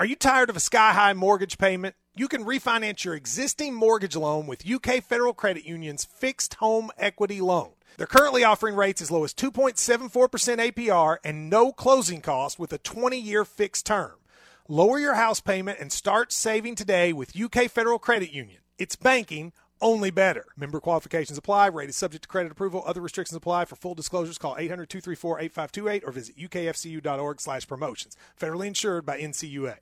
Are you tired of a sky high mortgage payment? You can refinance your existing mortgage loan with UK Federal Credit Union's fixed home equity loan. They're currently offering rates as low as 2.74% APR and no closing costs with a 20 year fixed term. Lower your house payment and start saving today with UK Federal Credit Union. It's banking only better. Member qualifications apply. Rate is subject to credit approval. Other restrictions apply. For full disclosures, call 800-234-8528 or visit ukfcu.org slash promotions. Federally insured by NCUA.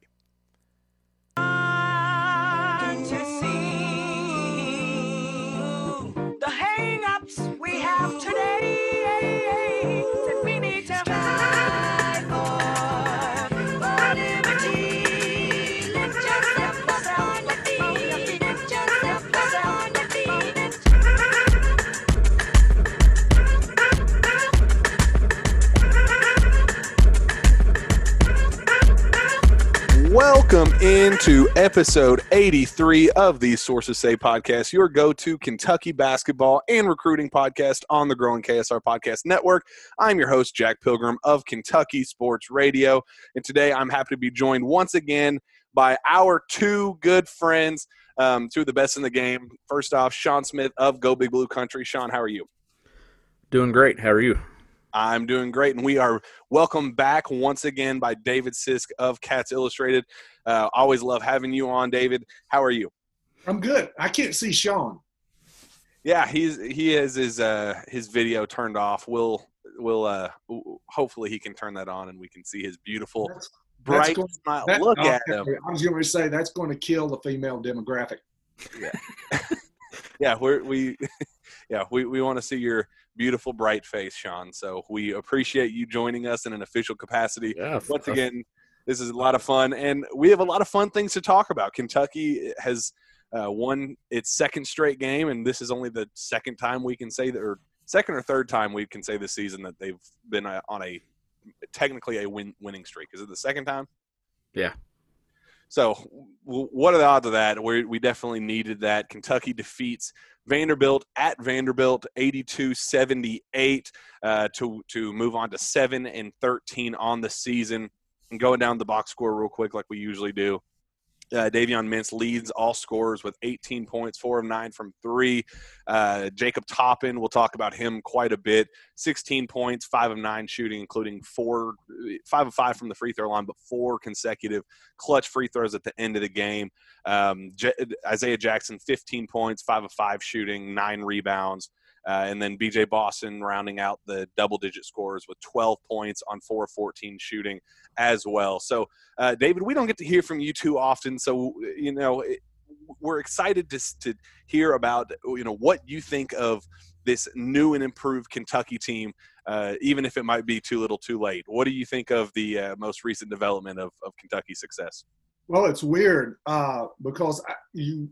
Welcome into episode 83 of the Sources Say podcast, your go to Kentucky basketball and recruiting podcast on the growing KSR Podcast Network. I'm your host, Jack Pilgrim of Kentucky Sports Radio. And today I'm happy to be joined once again by our two good friends, um, two of the best in the game. First off, Shawn Smith of Go Big Blue Country. Shawn, how are you? Doing great. How are you? I'm doing great, and we are welcome back once again by David Sisk of Cats Illustrated. Uh, always love having you on, David. How are you? I'm good. I can't see Shawn. Yeah, he's he has his uh, his video turned off. We'll we'll uh, hopefully he can turn that on and we can see his beautiful That's- bright going- smile. That- Look okay, at him. I was going to say that's going to kill the female demographic. Yeah, we're, we yeah we, we want to see your beautiful bright face, Shawn. So we appreciate you joining us in an official capacity. Yeah. once again, this is a lot of fun, and we have a lot of fun things to talk about. Kentucky has uh, won its second straight game, and this is only the second time we can say that, or second or third time we can say this season that they've been uh, on a technically a win, winning streak. Is it the second time? Yeah. So, what are the odds of that? We we definitely needed that. Kentucky defeats Vanderbilt at Vanderbilt 82-78 uh, to to move on to 7 and 13 on the season. And going down the box score real quick like we usually do. Uh, Davion Mintz leads all scorers with 18 points, four of nine from three. Uh, Jacob Toppin, we'll talk about him quite a bit. 16 points, five of nine shooting, including four, five of five from the free throw line, but four consecutive clutch free throws at the end of the game. Um, J- Isaiah Jackson, 15 points, five of five shooting, nine rebounds. Uh, and then BJ Boston rounding out the double digit scores with 12 points on 4 of 14 shooting as well. So, uh, David, we don't get to hear from you too often. So, you know, it, we're excited to, to hear about, you know, what you think of this new and improved Kentucky team, uh, even if it might be too little too late. What do you think of the uh, most recent development of, of Kentucky's success? Well, it's weird uh, because I, you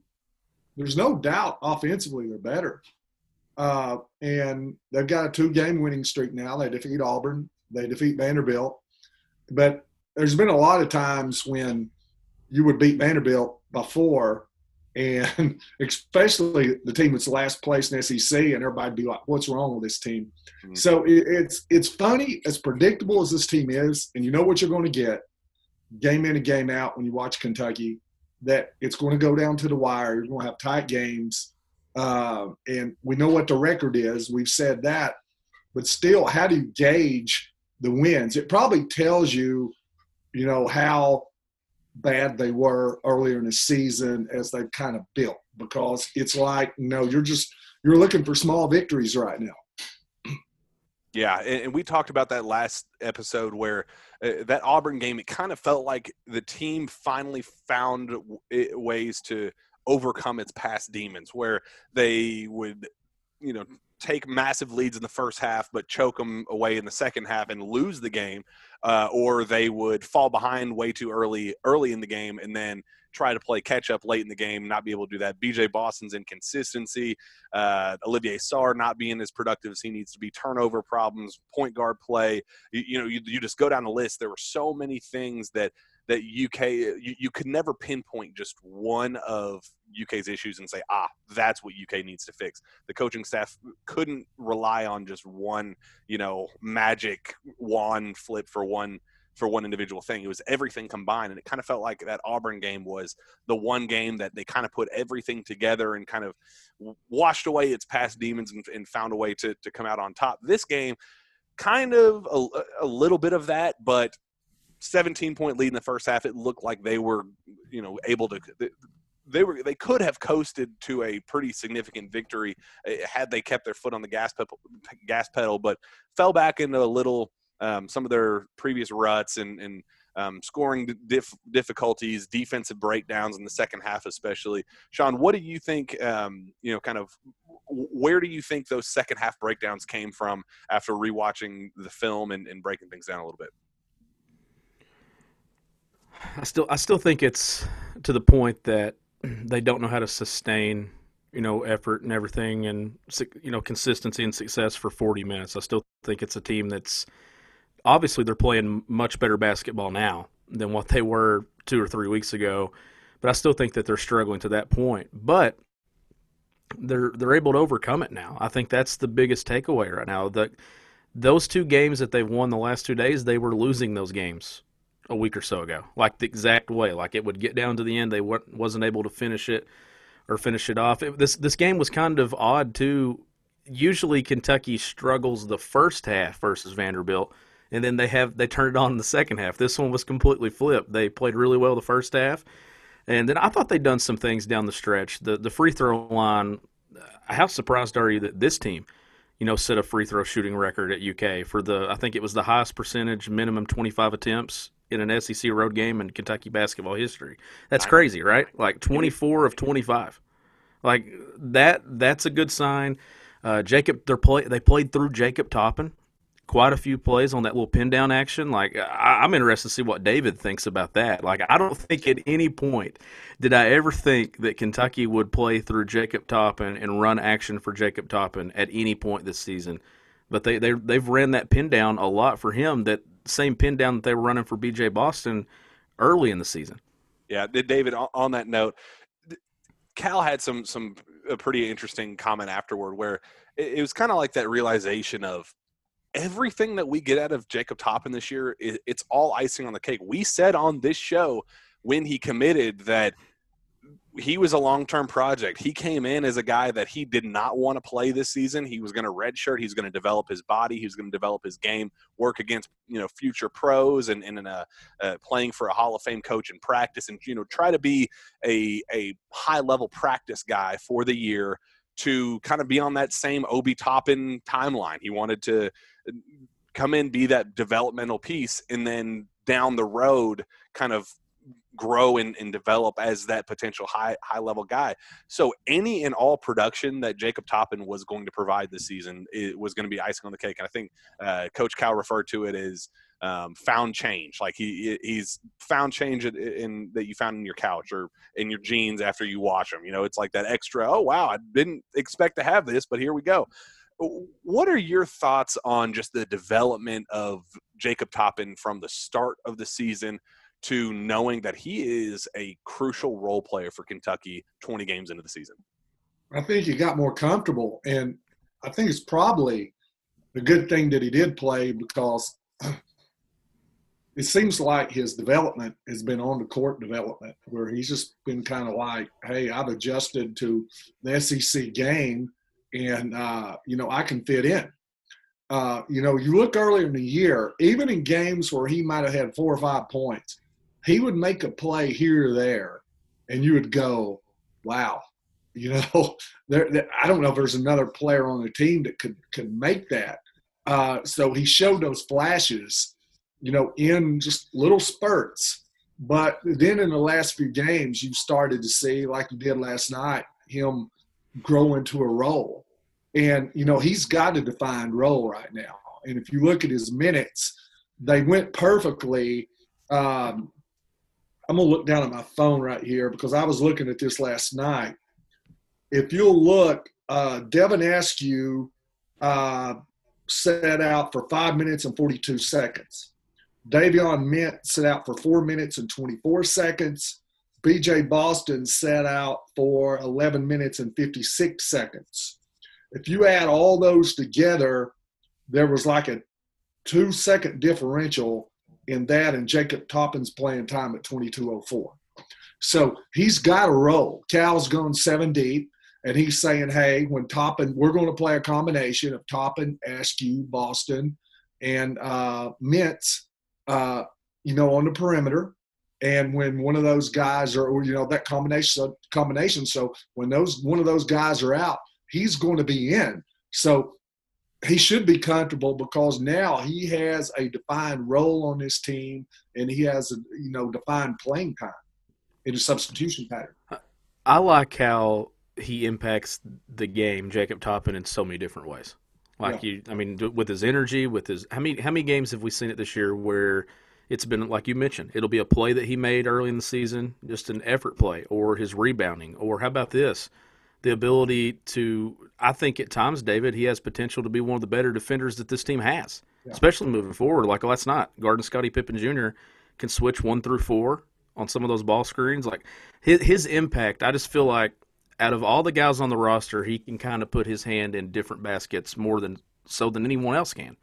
there's no doubt offensively they're better. Uh, and they've got a two game winning streak now. They defeat Auburn, they defeat Vanderbilt. But there's been a lot of times when you would beat Vanderbilt before, and especially the team that's last place in SEC, and everybody'd be like, "What's wrong with this team?" Mhm. So it, it's it's funny, as predictable as this team is, and you know what you're going to get game in and game out when you watch Kentucky. That it's going to go down to the wire. You're going to have tight games, uh, and we know what the record is. We've said that, but still, how do you gauge the wins? It probably tells you, you know, how bad they were earlier in the season as they've kind of built. Because it's like, no, you're just you're looking for small victories right now. Yeah, and, and we talked about that last episode where uh, that Auburn game, it kind of felt like the team finally found w- ways to overcome its past demons, where they would, you know, take massive leads in the first half, but choke them away in the second half and lose the game, uh, or they would fall behind way too early early in the game and then try to play catch up late in the game, not be able to do that. BJ Boston's inconsistency, uh, Olivier Sarr not being as productive as he needs to be, turnover problems, point guard play. You, you know, you, you just go down the list. There were so many things that that UK you, you could never pinpoint just one of UK's issues and say, ah, that's what UK needs to fix. The coaching staff couldn't rely on just one, you know, magic wand flip for one for one individual thing. It was everything combined, and it kind of felt like that Auburn game was the one game that they kind of put everything together and kind of washed away its past demons and, and found a way to to come out on top. This game, kind of a, a little bit of that, but 17 point lead in the first half. It looked like they were, you know, able to. They were. They could have coasted to a pretty significant victory eh, had they kept their foot on the gas pedal, gas pedal, but fell back into a little um, some of their previous ruts and, and um, scoring dif- difficulties, defensive breakdowns in the second half, especially. Shawn, what do you think? Um, you know, kind of where do you think those second half breakdowns came from after rewatching the film and, and breaking things down a little bit? I still I still think it's to the point that they don't know how to sustain you know effort and everything and you know consistency and success for 40 minutes. I still think it's a team that's obviously they're playing much better basketball now than what they were 2 or 3 weeks ago, but I still think that they're struggling to that point. But they're they're able to overcome it now. I think that's the biggest takeaway right now. That those two games that they've won the last two days, they were losing those games a week or so ago, like the exact way. Like it would get down to the end, they wasn't able to finish it or finish it off. It, this this game was kind of odd too. Usually Kentucky struggles the first half versus Vanderbilt, and then they have they turn it on in the second half. This one was completely flipped. They played really well the first half, and then I thought they'd done some things down the stretch. The the free throw line. Uh, how surprised are you that this team? you know, set a free throw shooting record at UK for the I think it was the highest percentage minimum 25 attempts in an SEC road game in Kentucky basketball history. That's crazy, right? Like 24 of 25. Like that that's a good sign. Uh, Jacob they play they played through Jacob Toppin quite a few plays on that little pin down action. Like I, am interested to see what David thinks about that. Like I don't think at any point did I ever think that Kentucky would play through Jacob Toppin and run action for Jacob Toppin at any point this season. But they they they've ran that pin down a lot for him. That same pin down that they were running for BJ Boston early in the season. Yeah, David. On that note, Cal had some some a pretty interesting comment afterward where it, was kind of like that realization of everything that we get out of Jacob Toppin this year, it's all icing on the cake. We said on this show when he committed that he was a long-term project. He came in as a guy that he did not want to play this season. He was going to redshirt. He's going to develop his body. He's going to develop his game, work against you know future pros, and and uh, uh, playing for a Hall of Fame coach in practice, and you know try to be a a high-level practice guy for the year to kind of be on that same Obi Toppin timeline. He wanted to uh, come in, be that developmental piece, and then down the road, kind of grow and, and develop as that potential high high level guy. So any and all production that Jacob Toppin was going to provide this season it was going to be icing on the cake. And I think uh, Coach Cal referred to it as um, found change. Like he he's found change in, in, that you found in your couch or in your jeans after you wash them. You know, it's like that extra. Oh wow, I didn't expect to have this, but here we go. What are your thoughts on just the development of Jacob Toppin from the start of the season to knowing that he is a crucial role player for Kentucky 20 games into the season? I think he got more comfortable, and I think it's probably a good thing that he did play because it seems like his development has been on the court development where he's just been kind of like, hey, I've adjusted to the SEC game, and uh, you know I can fit in. Uh, you know, you look earlier in the year, even in games where he might have had four or five points, he would make a play here or there, and you would go, "Wow." You know, there, there, I don't know if there's another player on the team that could could make that. Uh, so he showed those flashes, you know, in just little spurts. But then in the last few games, you started to see, like you did last night, him grow into a role. And, you know, he's got a defined role right now. And if you look at his minutes, they went perfectly um, I'm gonna look down at my phone right here because I was looking at this last night. If you'll look, uh, Devin Askew uh, set out for five minutes and 42 seconds. Davion Mintz set out for four minutes and 24 seconds. BJ Boston set out for 11 minutes and 56 seconds. If you add all those together, there was like a two second differential in that, and Jacob Toppin's playing time at 22:04. So he's got a role. Cal's going seven deep, and he's saying, "Hey, when Toppin, we're going to play a combination of Toppin, Askew, Boston, and uh, Mintz, uh, you know, on the perimeter." And when one of those guys are, or, you know, that combination combination. So when those one of those guys are out, he's going to be in. So he should be comfortable because now he has a defined role on this team and he has a you know defined playing time in a substitution pattern. I like how he impacts the game, Jacob Toppin, in so many different ways. Like yeah. you, I mean, with his energy, with his how many how many games have we seen it this year where it's been like you mentioned, it'll be a play that he made early in the season, just an effort play, or his rebounding, or how about this? The ability to. I think at times, David, he has potential to be one of the better defenders that this team has, yeah. especially moving forward. Like last night, Garden Scottie Pippen Jr. can switch one through four on some of those ball screens. Like his, his impact, I just feel like out of all the guys on the roster, he can kind of put his hand in different baskets more than so than anyone else can.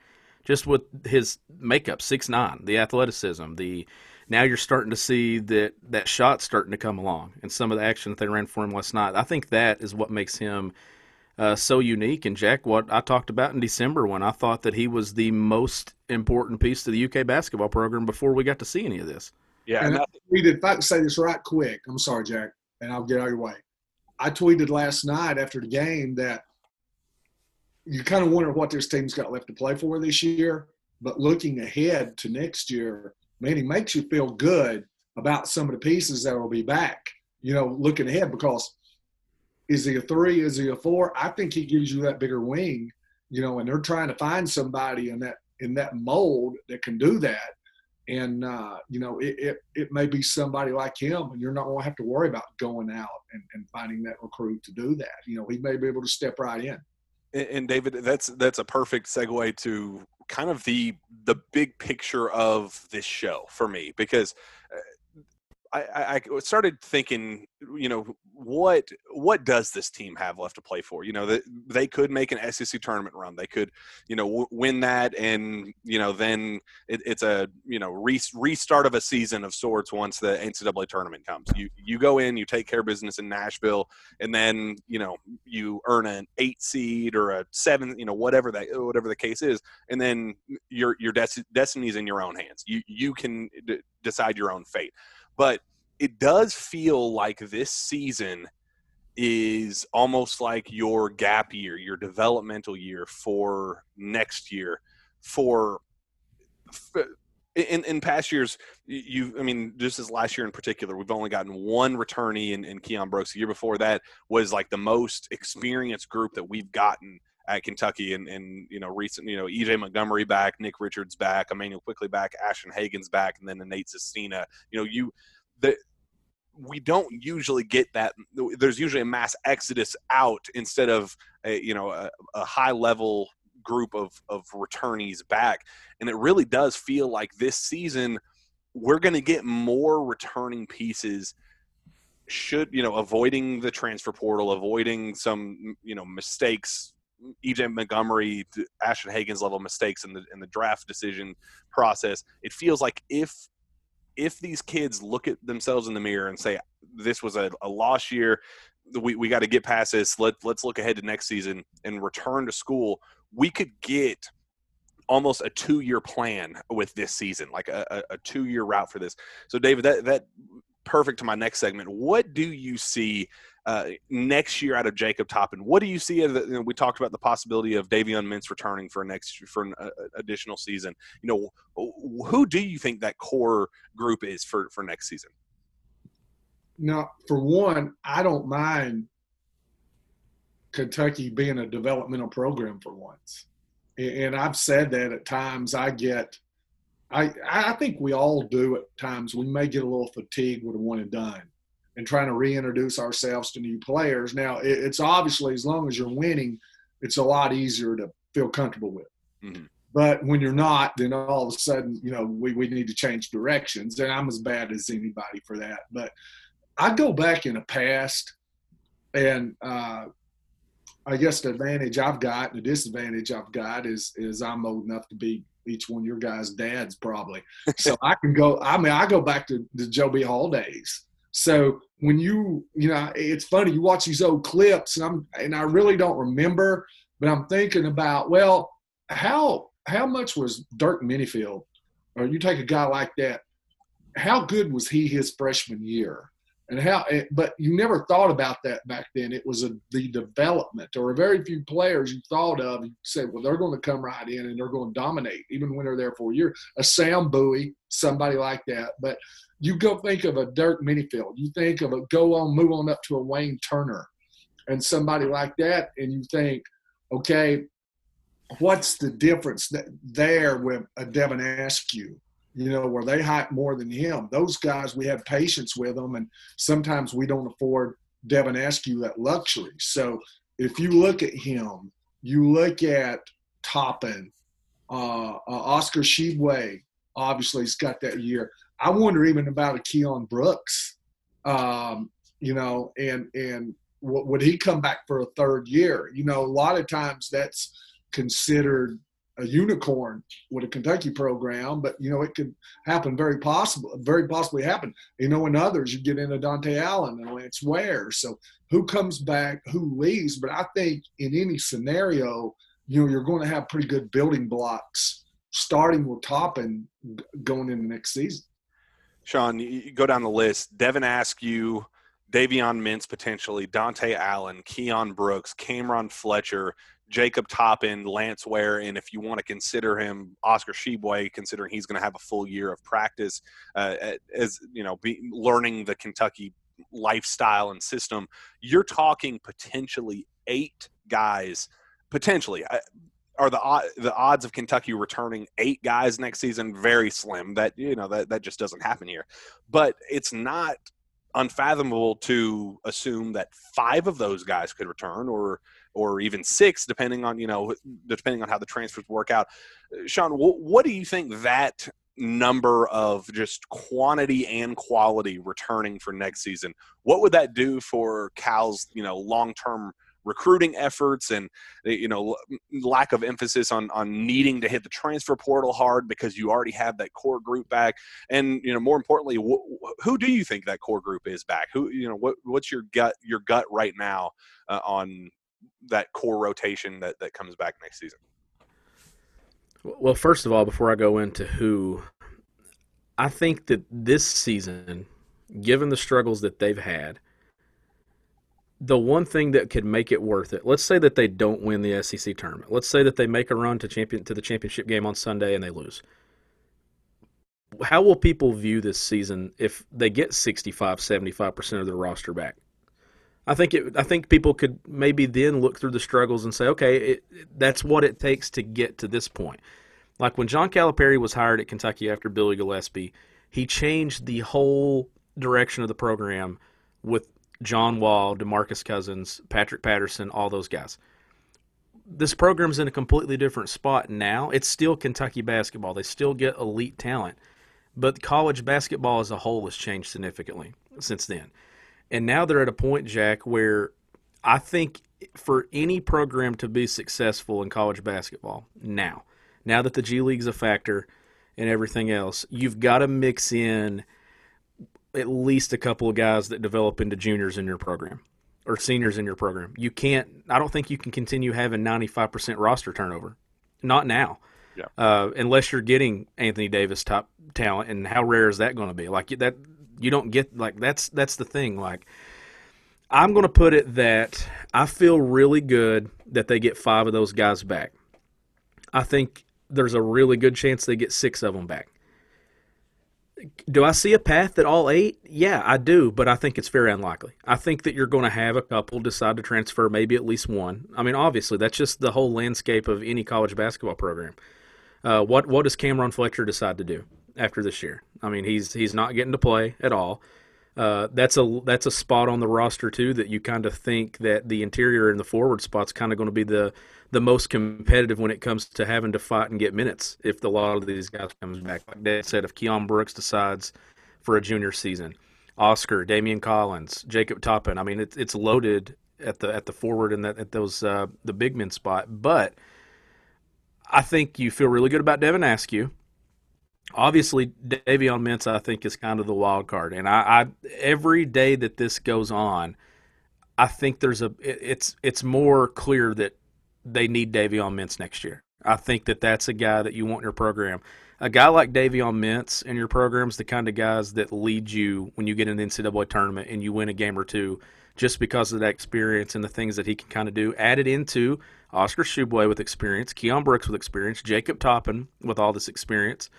Just with his makeup, six nine, the athleticism, the now you're starting to see that that shot starting to come along and some of the action that they ran for him last night. I think that is what makes him uh, so unique. And Jack, what I talked about in December when I thought that he was the most important piece to the UK basketball program before we got to see any of this. Yeah, and I tweeted. If I can say this right quick, I'm sorry, Jack, and I'll get out of your way. I tweeted last night after the game that you kind of wonder what this team's got left to play for this year. But looking ahead to next year, man, he makes you feel good about some of the pieces that will be back, you know, looking ahead because is he a three? Is he a four? I think he gives you that bigger wing, you know, and they're trying to find somebody in that in that mold that can do that. And uh, you know, it, it, it may be somebody like him, and you're not to have to worry about going out and, and finding that recruit to do that. You know, he may be able to step right in. And, David, that's that's a perfect segue to kind of the the big picture of this show for me because I, I started thinking, you know, what what does this team have left to play for? You know, that they could make an SEC tournament run. They could, you know, win that, and you know, then it, it's a you know re- restart of a season of sorts once the NCAA tournament comes. You you go in, you take care of business in Nashville, and then you know you earn an eight seed or a seven, you know, whatever that whatever the case is, and then your your des- destiny is in your own hands. You you can d- decide your own fate. But it does feel like this season is almost like your gap year, your developmental year for next year. For in in past years, you I mean, just as last year in particular, we've only gotten one returnee in, in Keion Brooks. The year before that was like the most experienced group that we've gotten at Kentucky and, and you know recent you know EJ Montgomery back, Nick Richards back, Immanuel Quickley back, Ashton Hagans back, and then the Nate Sestina. You know you the we don't usually get that. There's usually a mass exodus out instead of a, you know a, a high level group of of returnees back, and it really does feel like this season we're going to get more returning pieces should you know avoiding the transfer portal avoiding some you know mistakes EJ Montgomery, Ashton Hagans level mistakes in the in the draft decision process. It feels like if if these kids look at themselves in the mirror and say this was a, a lost year we, we got to get past this Let, let's look ahead to next season and return to school we could get almost a two year plan with this season like a, a, two year route for this so david that that perfect to my next segment what do you see uh, next year out of Jacob Toppin. What do you see? The, you know, we talked about the possibility of Davion Mintz returning for next for an uh, additional season. You know, who do you think that core group is for for next season? Now, for one, I don't mind Kentucky being a developmental program for once, and I've said that at times. I get. I, I think we all do at times. We may get a little fatigued with a one and done and trying to reintroduce ourselves to new players. Now, it's obviously as long as you're winning, it's a lot easier to feel comfortable with. Mm-hmm. But when you're not, then all of a sudden, you know, we, we need to change directions. And I'm as bad as anybody for that. But I go back in the past, and uh, I guess the advantage I've got, the disadvantage I've got is is I'm old enough to be each one of your guys' dads probably. So I can go. I mean, I go back to the Joe B. Hall days. So when you, you know, it's funny. You watch these old clips, and I'm, and I really don't remember, but I'm thinking about, well, how how much was Dirk Minniefield, or you take a guy like that, how good was he his freshman year? And how eh, but you never thought about that back then. It was a, the development or a very few players you thought of you said well they're going to come right in and they're going to dominate even when they're there for a year. A sam bowie somebody like that. But you go think of a Dirk Minniefield. You think of a go on move on up to a wayne turner and somebody like that and you think okay what's the difference there with a devin askew you know, where they hype more than him. Those guys, we have patience with them, and sometimes we don't afford Devin Askew that luxury. So if you look at him, you look at Toppin, uh, uh, Oscar Tshiebwe, obviously he's got that year. I wonder even about a Keion Brooks, um, you know, and and would he come back for a third year? You know, a lot of times that's considered a unicorn with a Kentucky program, but you know it could happen very possible, very possibly happen. You know, in others you get into Dontaie Allen and Lance Ware. So who comes back, who leaves? But I think in any scenario, you know, you're going to have pretty good building blocks starting with Toppin going into next season. Shawn, you go down the list. Devin Askew, Davion Mintz potentially, Dontaie Allen, Keion Brooks, Cameron Fletcher, Jacob Toppin, Lance Ware, and if you want to consider him Oscar Tshiebwe, considering he's going to have a full year of practice uh, as you know, be, learning the Kentucky lifestyle and system, you're talking potentially eight guys. Potentially, are the the odds of Kentucky returning eight guys next season very slim. That you know that that just doesn't happen here. But it's not unfathomable to assume that five of those guys could return, or or even six, depending on you know depending on how the transfers work out. Shawn, what, do you think that number of just quantity and quality returning for next season? What would that do for Cal's you know long term recruiting efforts and you know lack of emphasis on on needing to hit the transfer portal hard because you already have that core group back and you know more importantly wh- who do you think that core group is back who you know what what's your gut your gut right now uh, on that core rotation that, that comes back next season? Well, first of all, before I go into who, I think that this season, given the struggles that they've had, the one thing that could make it worth it. Let's say that they don't win the SEC tournament. Let's say that they make a run to champion to the championship game on Sunday and they lose. How will people view this season if they get 65, 75% of their roster back? I think it. I think people could maybe then look through the struggles and say, okay, it, that's what it takes to get to this point. Like when John Calipari was hired at Kentucky after Billy Gillispie, he changed the whole direction of the program with John Wall, DeMarcus Cousins, Patrick Patterson, all those guys. This program's in a completely different spot now. It's still Kentucky basketball. They still get elite talent, but college basketball as a whole has changed significantly since then. And now they're at a point, Jack, where I think for any program to be successful in college basketball now, now that the G League's a factor and everything else, you've got to mix in at least a couple of guys that develop into juniors in your program or seniors in your program. You can't. I don't think you can continue having 95% roster turnover. Not now. Yeah. Uh, unless you're getting Anthony Davis top talent, and how rare is that going to be? Like that, you don't get like that's that's the thing. Like I'm going to put it that I feel really good that they get five of those guys back. I think there's a really good chance they get six of them back. Do I see a path that all eight? Yeah, I do, but I think it's very unlikely. I think that you're going to have a couple decide to transfer, maybe at least one. I mean, obviously, that's just the whole landscape of any college basketball program. Uh, what what does Cameron Fletcher decide to do? After this year. I mean, he's he's not getting to play at all. Uh, that's a that's a spot on the roster too that you kind of think that the interior and the forward spot's kind of going to be the the most competitive when it comes to having to fight and get minutes if the, a lot of these guys comes back. Like Dad said, if Keion Brooks decides for a junior season, Oscar, Daimion Collins, Jacob Toppin. I mean, it's it's loaded at the at the forward and that at those uh, the big men spot, but I think you feel really good about Devin Askew. Obviously, Davion Mintz, I think, is kind of the wild card. And I, I every day that this goes on, I think there's a it, it's it's more clear that they need Davion Mintz next year. I think that that's a guy that you want in your program. A guy like Davion Mintz in your program is the kind of guys that lead you when you get in the NCAA tournament and you win a game or two just because of that experience and the things that he can kind of do. Added into Oscar Tshiebwe with experience, Keion Brooks with experience, Jacob Toppin with all this experience.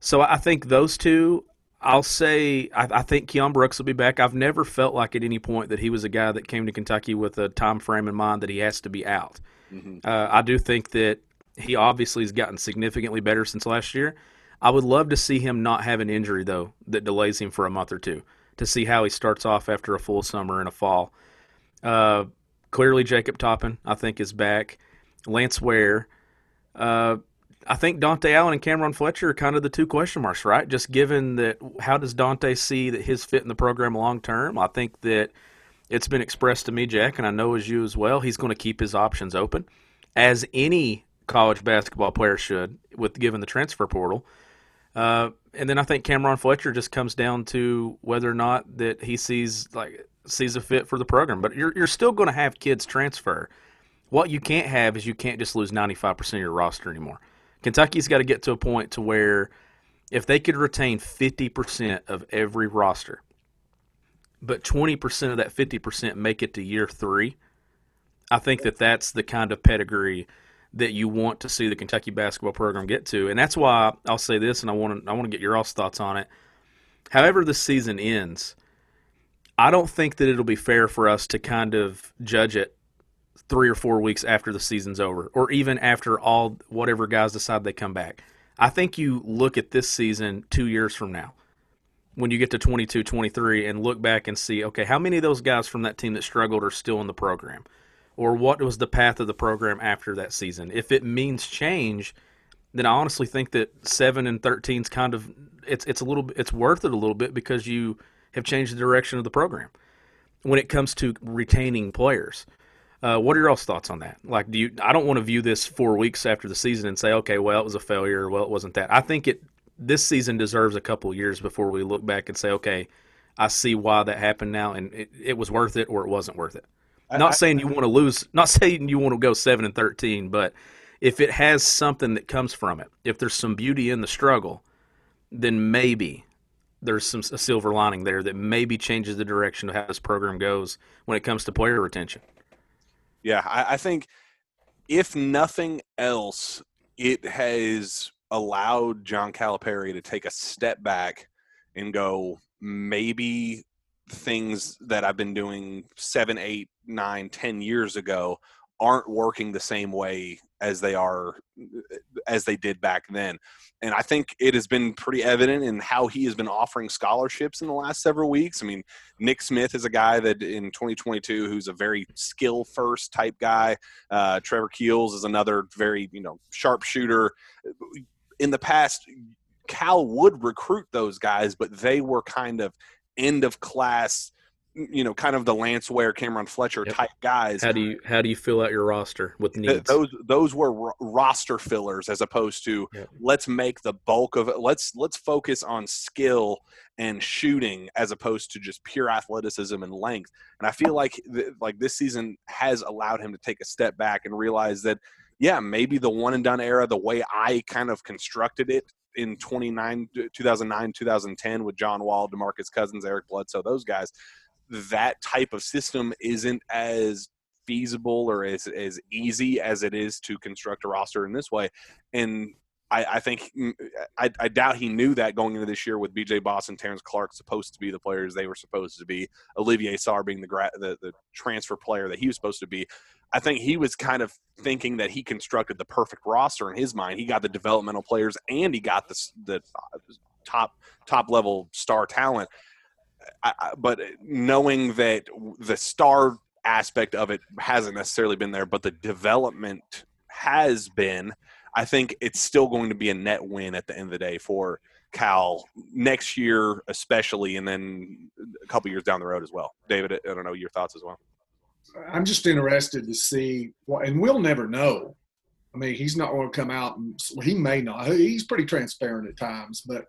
So I think those two, I'll say, I, I, think Keion Brooks will be back. I've never felt like at any point that he was a guy that came to Kentucky with a time frame in mind that he has to be out. Mm-hmm. Uh, I do think that he obviously has gotten significantly better since last year. I would love to see him not have an injury though that delays him for a month or two to see how he starts off after a full summer and a fall. Uh, clearly, Jacob Toppin I think is back. Lance Ware. Uh, I think Dontaie Allen and Cameron Fletcher are kind of the two question marks, right? Just given that, how does Dontaie see that his fit in the program long term? I think that it's been expressed to me, Jack, and I know as you as well. He's going to keep his options open, as any college basketball player should, with given the transfer portal. Uh, and then I think Cameron Fletcher just comes down to whether or not that he sees like sees a fit for the program. But you're you're still going to have kids transfer. What you can't have is you can't just lose 95% of your roster anymore. Kentucky's got to get to a point to where if they could retain 50% of every roster, but 20% of that 50% make it to year three, I think that that's the kind of pedigree that you want to see the Kentucky basketball program get to. And that's why I'll say this, and I want to I want to get your all's thoughts on it. However, the season ends, I don't think that it'll be fair for us to kind of judge it three or four weeks after the season's over, or even after all whatever guys decide they come back. I think you look at this season two years from now, when you get to 22, 23, and look back and see, okay, how many of those guys from that team that struggled are still in the program? or what was the path of the program after that season. If it means change, then I honestly think that seven and thirteen is kind of it's it's a little it's worth it a little bit because you have changed the direction of the program when it comes to retaining players. Uh, what are your thoughts on that? Like, do you? I don't want to view this four weeks after the season and say, okay, well, it was a failure, or well, it wasn't that. I think it this season deserves a couple years before we look back and say, okay, I see why that happened now, and it, it was worth it or it wasn't worth it. Not I, saying you want to lose, not saying you want to go seven and thirteen, but if it has something that comes from it, if there's some beauty in the struggle, then maybe there's some a silver lining there that maybe changes the direction of how this program goes when it comes to player retention. Yeah, I, I think if nothing else, it has allowed John Calipari to take a step back and go, maybe things that I've been doing seven, eight, nine, ten years ago aren't working the same way as they are uh, as they did back then. And I think it has been pretty evident in how he has been offering scholarships in the last several weeks. I mean, Nick Smith is a guy that in 2022 who's a very skill first type guy. Uh, Trevor Keels is another very you know sharpshooter. In the past, Cal would recruit those guys, but they were kind of end of class you know, kind of the Lance Ware, Cameron Fletcher yep. type guys. How do you how do you fill out your roster with needs? Those those were roster fillers as opposed to yep. let's make the bulk of it. Let's let's focus on skill and shooting as opposed to just pure athleticism and length. And I feel like th- like this season has allowed him to take a step back and realize that yeah, maybe the one and done era, the way I kind of constructed it in 29, 2009, 2010 with John Wall, DeMarcus Cousins, Eric Bledsoe, those guys, that type of system isn't as feasible or as, as easy as it is to construct a roster in this way. And I, I think mm, I, I, doubt he knew that going into this year with BJ Boston Terrence Clarke supposed to be the players they were supposed to be. Olivier Sarr being the, gra- the the transfer player that he was supposed to be. I think he was kind of thinking that he constructed the perfect roster in his mind. He got the developmental players and he got the the top top level star talent. I, but knowing that the star aspect of it hasn't necessarily been there, but the development has been. I think it's still going to be a net win at the end of the day for Cal next year, especially, and then a couple years down the road as well. David, I don't know your thoughts as well. I'm just interested to see what, and we'll never know. I mean, he's not going to come out and he may not. He's pretty transparent at times, but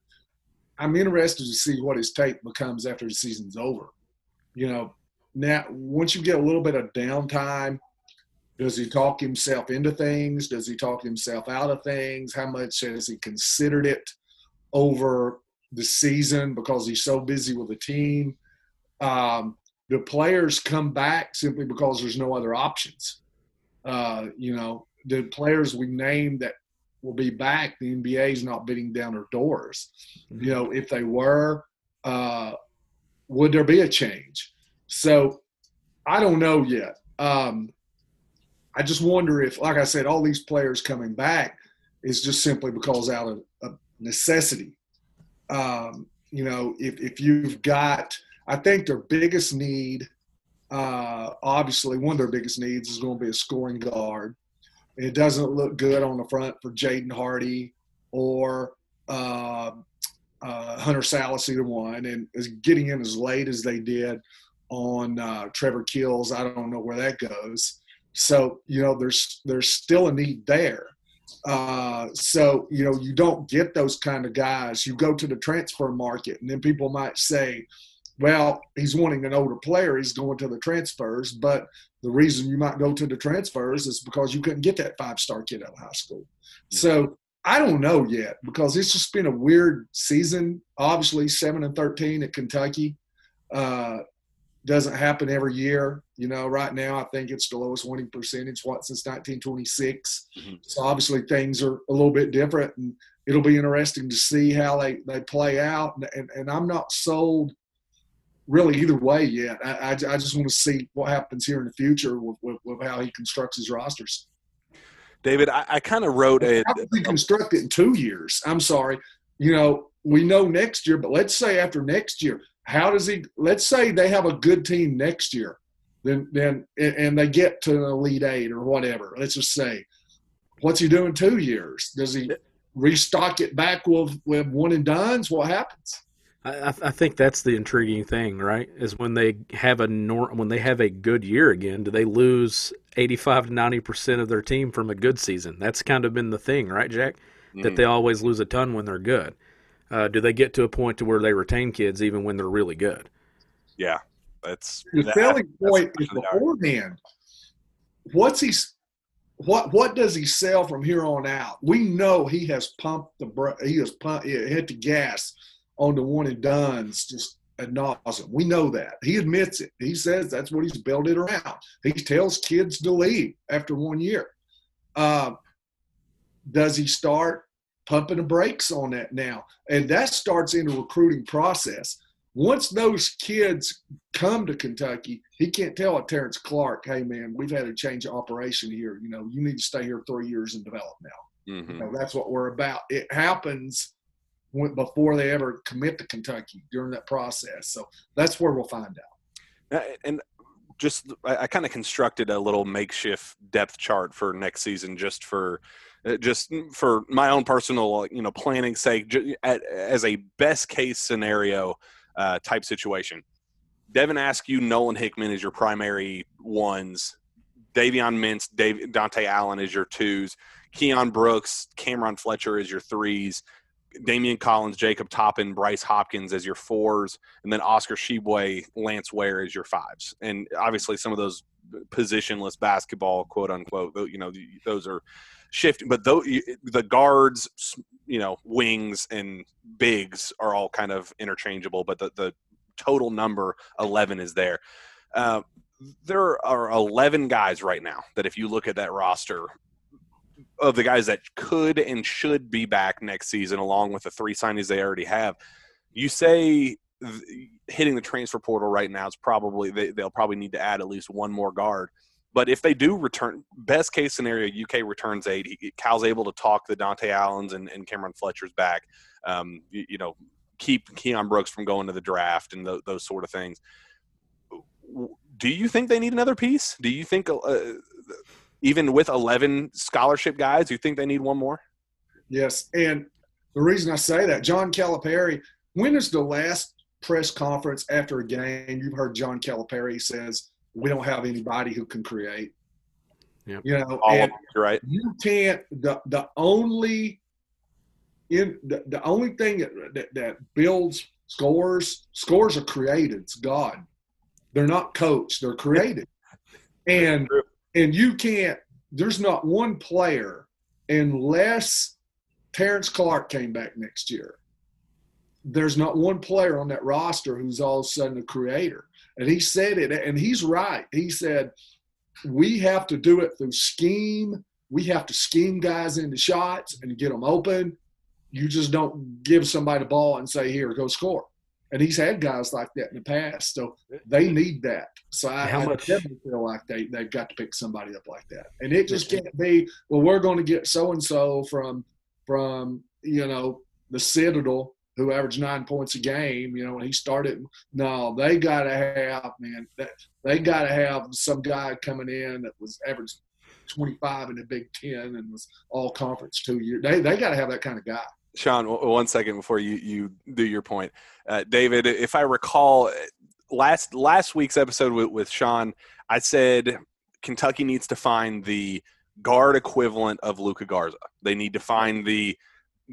I'm interested to see what his tape becomes after the season's over. You know, now once you get a little bit of downtime, does he talk himself into things? Does he talk himself out of things? How much has he considered it over the season because he's so busy with the team? Um, the players come back simply because there's no other options. Uh, you know, the players we named that will be back, the NBA is not beating down their doors. Mm-hmm. You know, if they were, uh, would there be a change? So I don't know yet. Um, I just wonder if, like I said, all these players coming back is just simply because out of, of necessity. Um, you know, if, if you've got, I think their biggest need, uh, obviously, one of their biggest needs is going to be a scoring guard. It doesn't look good on the front for Jaden Hardy or uh, uh, Hunter Sallis, either one. And is getting in as late as they did on uh, Trevor Keels, I don't know where that goes. So you know, there's there's still a need there. Uh, so you know, you don't get those kind of guys. You go to the transfer market, and then people might say, "Well, he's wanting an older player. He's going to the transfers." But the reason you might go to the transfers is because you couldn't get that five star kid out of high school. So I don't know yet because it's just been a weird season. Obviously, seven and thirteen at Kentucky uh, doesn't happen every year. You know, right now I think it's the lowest winning percentage what since 1926. Mm-hmm. So obviously things are a little bit different, and it'll be interesting to see how they they play out. And and, and I'm not sold really either way yet. I, I, I just want to see what happens here in the future with, with, with how he constructs his rosters. David, I, I kind of wrote a. How he construct it in two years? I'm sorry. You know, we know next year, but let's say after next year, how does he? Let's say they have a good team next year, then then and they get to an elite eight or whatever. Let's just say, what's he doing two years? Does he restock it back with with one and duns? What happens? I, I, think that's the intriguing thing, right? Is when they have a nor- when they have a good year again, do they lose eighty five to ninety percent of their team from a good season? That's kind of been the thing, right, Jack? Mm. That they always lose a ton when they're good. Uh, do they get to a point to where they retain kids even when they're really good? Yeah, that's the that, selling point is beforehand. What's he? What what does he sell from here on out? We know he has pumped the he has pumped hit the gas on the one and done's just ad nauseum. We know that. He admits it. He says that's what he's built it around. He tells kids to leave after one year. Uh, does he start pumping the brakes on that now? And that starts in the recruiting process. Once those kids come to Kentucky, he can't tell a Terrence Clarke, hey man, we've had a change of operation here. You know, you need to stay here three years and develop now. Mm-hmm. You know, that's what we're about. It happens before they ever commit to Kentucky during that process. So that's where we'll find out. And just I, kind of constructed a little makeshift depth chart for next season, just for uh, just for my own personal you know planning sake, as a best case scenario uh, type situation. Devin Askew, Nolan Hickman is your primary ones. Davion Mintz, Dave, Dontaie Allen is your twos. Keion Brooks, Cameron Fletcher is your threes. Daimion Collins, Jacob Toppin, Bryce Hopkins as your fours, and then Oscar Tshiebwe, Lance Ware as your fives. And obviously, some of those positionless basketball, quote unquote, you know, those are shifting. But though the guards, you know, wings and bigs are all kind of interchangeable, but the, the total number 11 is there. Uh, there are 11 guys right now that if you look at that roster of the guys that could and should be back next season, along with the three signings they already have. You say th- hitting the transfer portal right now is probably they, they'll probably need to add at least one more guard. But if they do return, best case scenario, UK returns eight. He, Cal's able to talk the Dontaie Allens and, and Cameron Fletcher's back. Um, you, you, know, keep Keion Brooks from going to the draft and th- those sort of things. Do you think they need another piece? Do you think uh, even with 11 scholarship guys, you think they need one more? Yes. And the reason I say that, John Calipari, when is the last press conference after a game you've heard John Calipari says, we don't have anybody who can create? Yep. You know, All and them, you're right. you can't. The the only in the, the only thing that, that that builds scores scores are created. It's God. They're not coached. They're created, and True. And you can't. There's not one player unless Terrence Clarke came back next year. There's not one player on that roster who's all of a sudden a creator. And he said it, and he's right. He said, We have to do it through scheme. We have to scheme guys into shots and get them open. You just don't give somebody the ball and say, Here, go score. And he's had guys like that in the past. So they need that. So I, How I definitely feel like they, they've got to pick somebody up like that. And it just can't be, well, we're going to get so and so from from you know the Citadel who averaged nine points a game. You know when he started. No, they got to have man. That they got to have some guy coming in that was averaged twenty five in the Big Ten and was all conference two years. They they got to have that kind of guy. Shawn, one second before you, you do your point. Uh, David, if I recall, last last week's episode with, with Shawn, I said Kentucky needs to find the guard equivalent of Luka Garza. They need to find the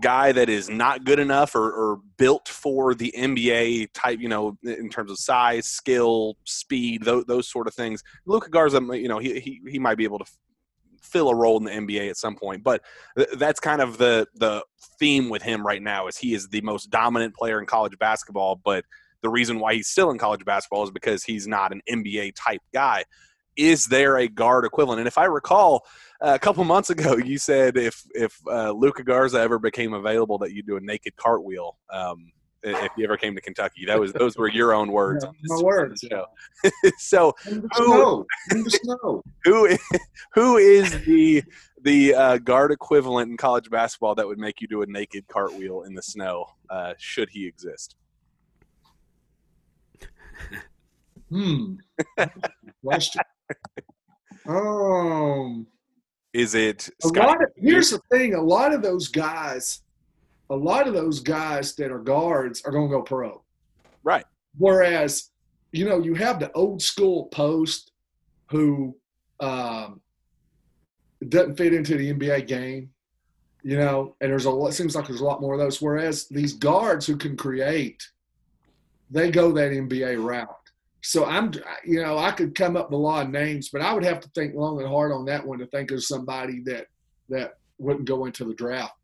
guy that is not good enough or, or built for the NBA type, you know, in terms of size, skill, speed, those, those sort of things. Luka Garza, you know, he, he, he might be able to fill a role in the NBA at some point, but th- that's kind of the the theme with him right now is he is the most dominant player in college basketball, but the reason why he's still in college basketball is because he's not an NBA type guy. Is there a guard equivalent? And if I recall, uh, a couple months ago, you said if if uh, Luka Garza ever became available, that you'd do a naked cartwheel. Um, if you ever came to Kentucky, that was those were your own words. Yeah, on this, my words. so Who- snow. In the snow. who who is the the uh, guard equivalent in college basketball that would make you do a naked cartwheel in the snow? Uh, should he exist? Hmm. Question. Um. Is it A lot of, here's the thing: a lot of those guys, a lot of those guys that are guards are going to go pro. Right. Whereas, you know, you have the old school post who um, doesn't fit into the NBA game. You know, and there's a lot. Seems like there's a lot more of those. Whereas these guards who can create, they go that NBA route. So I'm, you know, I could come up with a lot of names, but I would have to think long and hard on that one to think of somebody that that wouldn't go into the draft.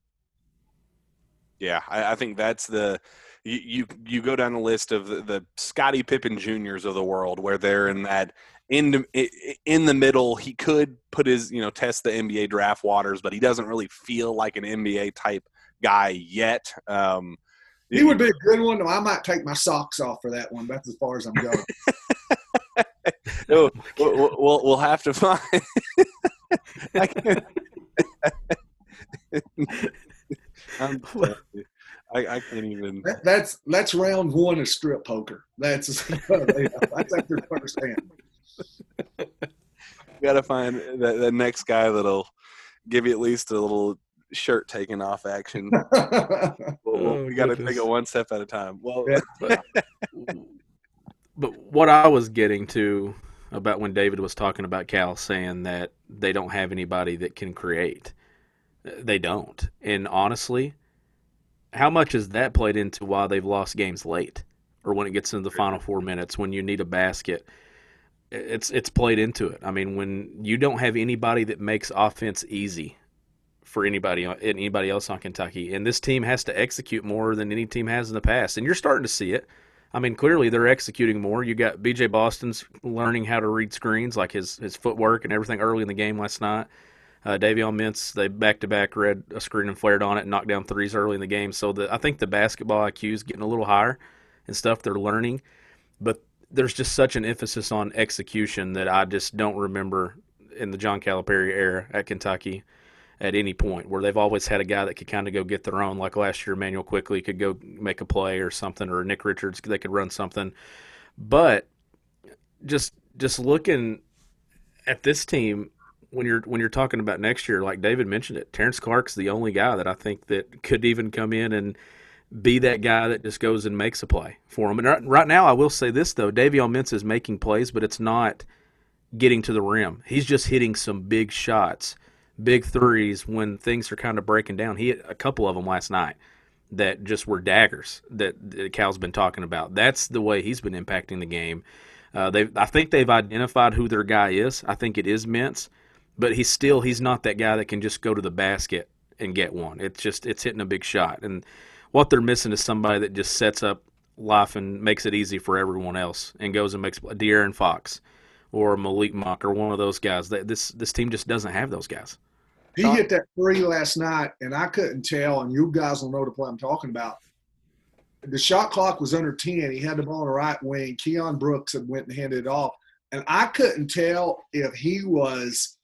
Yeah, I, I think that's the you, you you go down the list of the, the Scottie Pippen Juniors of the world where they're in that in the, in the middle. He could put his you know test the NBA draft waters, but he doesn't really feel like an NBA type guy yet. Um, He would be a good one. I might take my socks off for that one. That's as far as I'm going. Oh, we'll, we'll- we'll we'll have to find. I can't. I'm telling you, I, I can't even. That, that's that's round one of strip poker. That's that's after the first hand. got to find the, the next guy that'll give you at least a little shirt taking off action. We'll- we'll- Oh, we got to goodness. take it one step at a time. Well, Yeah. but, but what I was getting to about when David was talking about Cal saying that they don't have anybody that can create, they don't. And honestly, how much has that played into why they've lost games late, or when it gets into the final four minutes when you need a basket? It's it's played into it. I mean, when you don't have anybody that makes offense easy for anybody uh, anybody else on Kentucky, and this team has to execute more than any team has in the past, and you're starting to see it. I mean, clearly they're executing more. You got BJ Boston's learning how to read screens, like his his footwork and everything early in the game last night. Uh, Davion Mintz, they back to back read a screen and flared on it and knocked down threes early in the game. So the, I think the basketball IQ is getting a little higher and stuff. They're learning, but there's just such an emphasis on execution that I just don't remember in the John Calipari era at Kentucky at any point where they've always had a guy that could kind of go get their own. Like last year, Immanuel Quickley could go make a play or something, or Nick Richards they could run something. But just just looking at this team when you're when you're talking about next year, like David mentioned it, Terrence Clarke's the only guy that I think that could even come in and be that guy that just goes and makes a play for him. And right, now, I will say this though, Davion Mintz is making plays, but it's not getting to the rim. He's just hitting some big shots, big threes when things are kind of breaking down. He hit a couple of them last night that just were daggers that, that Cal's been talking about. That's the way he's been impacting the game. Uh, they, I think they've identified who their guy is. I think it is Mintz, but he's still he's not that guy that can just go to the basket and get one. It's just it's hitting a big shot, and what they're missing is somebody that just sets up life and makes it easy for everyone else and goes and makes a De'Aaron Fox or Malik Monk or one of those guys. This this team just doesn't have those guys. He hit that three last night, and I couldn't tell. And you guys will know the play I'm talking about the shot clock was under 10. He had the ball on the right wing. Keion Brooks had went and handed it off. And I couldn't tell if he was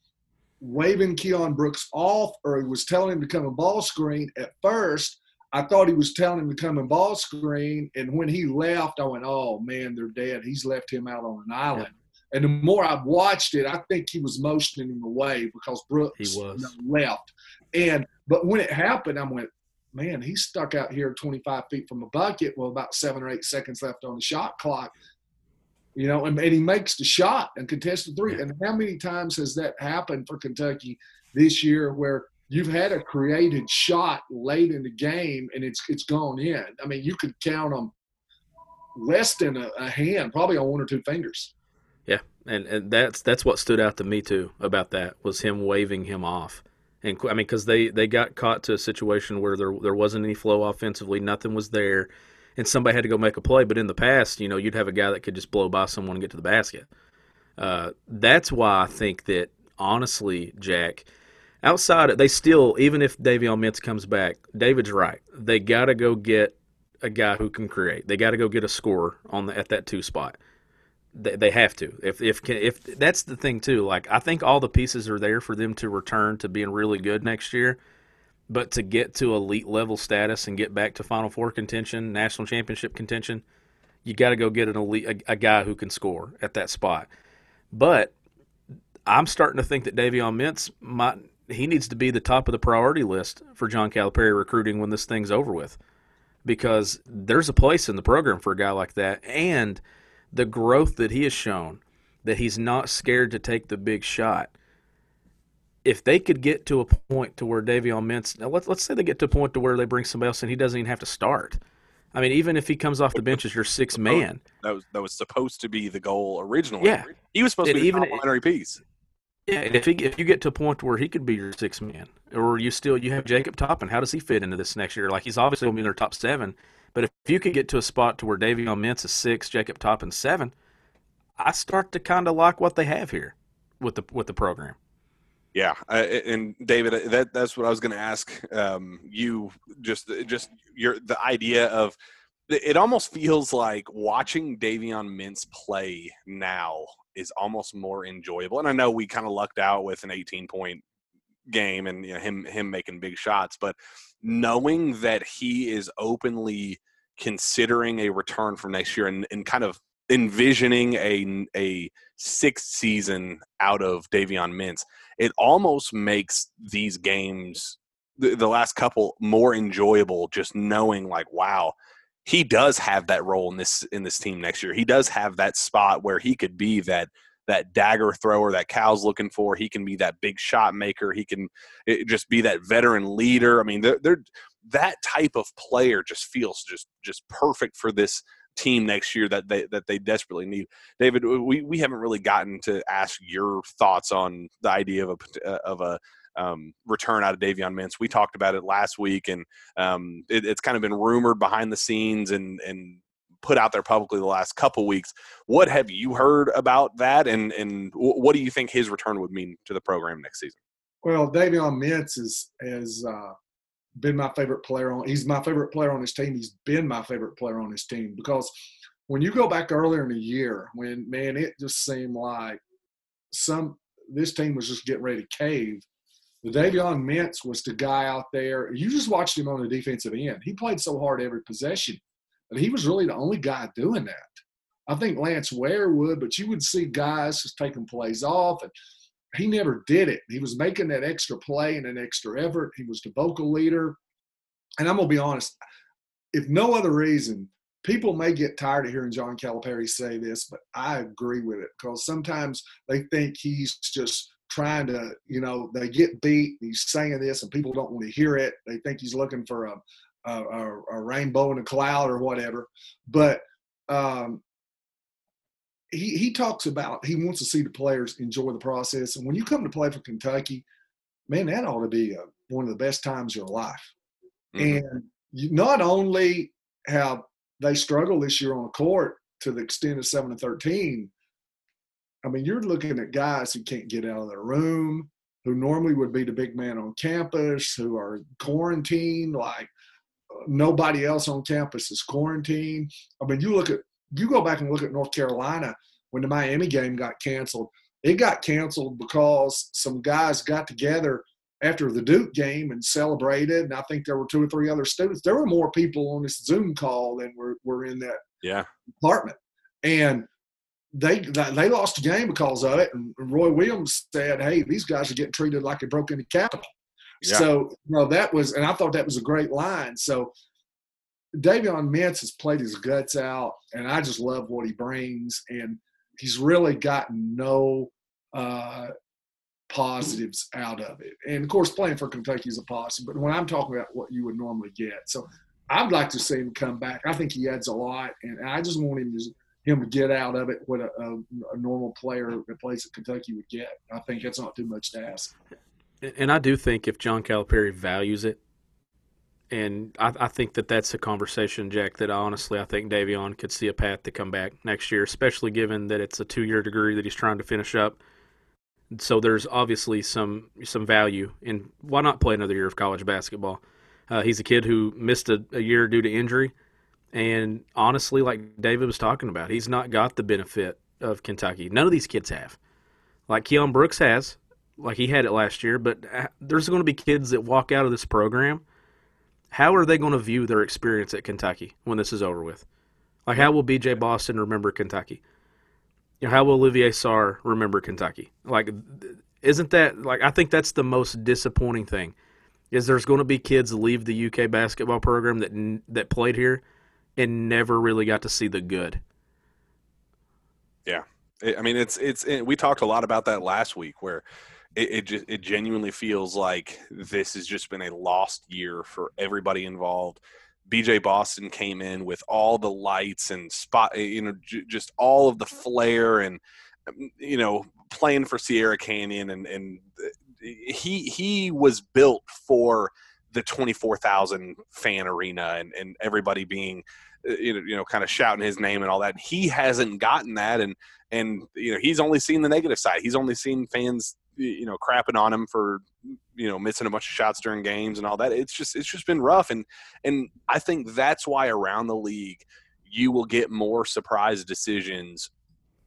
waving Keion Brooks off or he was telling him to come a ball screen. At first, I thought he was telling him to come and ball screen. And when he left, I went, oh, man, they're dead. He's left him out on an island. Yeah. And the more I've watched it, I think he was motioning him away because Brooks he was. You know, left. And but when it happened, I went, man, he's stuck out here 25 feet from the bucket. Well, about seven or eight seconds left on the shot clock. You know, and, and he makes the shot and contested three. And how many times has that happened for Kentucky this year where you've had a created shot late in the game and it's it's gone in? I mean, you could count them less than a, a hand, probably on one or two fingers. Yeah, and, and that's that's what stood out to me too about that was him waving him off. And I mean, because they, they got caught to a situation where there there wasn't any flow offensively, nothing was there, and somebody had to go make a play. But in the past, you know, you'd have a guy that could just blow by someone and get to the basket. Uh, that's why I think that honestly, Jack, outside they still even if Davion Mintz comes back, David's right. They got to go get a guy who can create. They got to go get a scorer on the, at that two spot. They, they have to. If if if that's the thing too. Like I think all the pieces are there for them to return to being really good next year. But to get to elite level status and get back to Final Four contention, national championship contention, you got to go get an elite a, a, guy who can score at that spot. But I'm starting to think that Davion Mintz might he needs to be the top of the priority list for John Calipari recruiting when this thing's over with, because there's a place in the program for a guy like that, and the growth that he has shown, that he's not scared to take the big shot. If they could get to a point to where Davion Mintz, now let's let's say they get to a point to where they bring somebody else and he doesn't even have to start. I mean, even if he comes off the bench as your sixth man, that was that was supposed to be the goal originally. Yeah, he was supposed to be even, the complementary piece. Yeah, and if he, if you get to a point where he could be your sixth man, or you still you have Jacob Toppin, how does he fit into this next year? Like he's obviously going to be in their top seven, but if you could get to a spot to where Davion Mintz is six, Jacob Toppin seven, I start to kind of like what they have here with the with the program. Yeah, uh, and David, uh, that that's what I was going to ask um, you. Just just your the idea of it almost feels like watching Davion Mintz play now is almost more enjoyable. And I know we kind of lucked out with an 18 point game and you know, him him making big shots, but knowing that he is openly considering a return from next year and, and kind of envisioning a a sixth season out of Davion Mintz, it almost makes these games the, the last couple more enjoyable just knowing like wow he does have that role in this in this team next year. He does have that spot where he could be that that dagger thrower that Cal's looking for. He can be that big shot maker. He can eh, just be that veteran leader. I mean, they're, they're that type of player just feels just just perfect for this team next year that they that they desperately need. David, we, we haven't really gotten to ask your thoughts on the idea of a uh, of a um, return out of Davion Mintz. We talked about it last week, and um, it, it's kind of been rumored behind the scenes and and put out there publicly the last couple weeks. What have you heard about that, and and what do you think his return would mean to the program next season? Well, Davion Mintz is has uh, been my favorite player on. He's my favorite player on his team. He's been my favorite player on his team because when you go back earlier in the year, when man, it just seemed like some this team was just getting ready to cave. The Davion Mintz was the guy out there. You just watched him on the defensive end. He played so hard every possession, but he was really the only guy doing that. I think Lance Ware would, but you would see guys just taking plays off, and he never did it. He was making that extra play and an extra effort. He was the vocal leader. And I'm gonna be honest, if no other reason, people may get tired of hearing John Calipari say this, but I agree with it because sometimes they think he's just trying to, you know, they get beat. He's saying this, and people don't want to hear it. They think he's looking for a a, a rainbow in a cloud or whatever. But um, he he talks about he wants to see the players enjoy the process, and when you come to play for Kentucky, man, that ought to be a, one of the best times of your life. Mm-hmm. And you, not only have they struggled this year on the court to the extent of seven and thirteen. I mean, you're looking at guys who can't get out of their room, who normally would be the big man on campus, who are quarantined. Like nobody else on campus is quarantined. I mean, you look at you go back and look at North Carolina when the Miami game got canceled. It got canceled because some guys got together after the Duke game and celebrated. And I think there were two or three other students. There were more people on this Zoom call than were, were in that yeah. apartment. And they they lost the game because of it. And Roy Williams said, "Hey, these guys are getting treated like they broke into Capitol." Yeah. So you know that was, and I thought that was a great line. So Davion Mintz has played his guts out, and I just love what he brings. And he's really gotten no uh, positives out of it. And of course, playing for Kentucky is a positive. But when I'm talking about what you would normally get, so I'd like to see him come back. I think he adds a lot, and I just want him to him to get out of it what a, a, a normal player that plays at Kentucky would get. I think that's not too much to ask. And I do think if John Calipari values it, and I, I, think that that's a conversation, Jack. That honestly, I think Davion could see a path to come back next year, especially given that it's a two-year degree that he's trying to finish up. So there's obviously some some value in why not play another year of college basketball. Uh, he's a kid who missed a, a year due to injury, and honestly, like David was talking about, he's not got the benefit of Kentucky. None of these kids have. Like Keion Brooks has, like he had it last year, but uh, there's going to be kids that walk out of this program – how are they going to view their experience at Kentucky when this is over with? Like, how will B.J. Boston remember Kentucky? You know, how will Olivier Sarr remember Kentucky? Like, isn't that like? I think that's the most disappointing thing. Is there's going to be kids leave the UK basketball program that that played here and never really got to see the good. Yeah, I mean, it's it's. We talked a lot about that last week, where it, it just it genuinely feels like this has just been a lost year for everybody involved. BJ Boston came in with all the lights and spot, eh, you know, j- just all of the flair and um, you know playing for Sierra Canyon and and eh, he he was built for the 24,000 fan arena and, and everybody being eh, you know, you know, kind of shouting his name and all that. He hasn't gotten that, and and you know, he's only seen the negative side. He's only seen fans you know crapping on him for you know missing a bunch of shots during games and all that. It's just it's just been rough. And and i think that's why around the league you will get more surprise decisions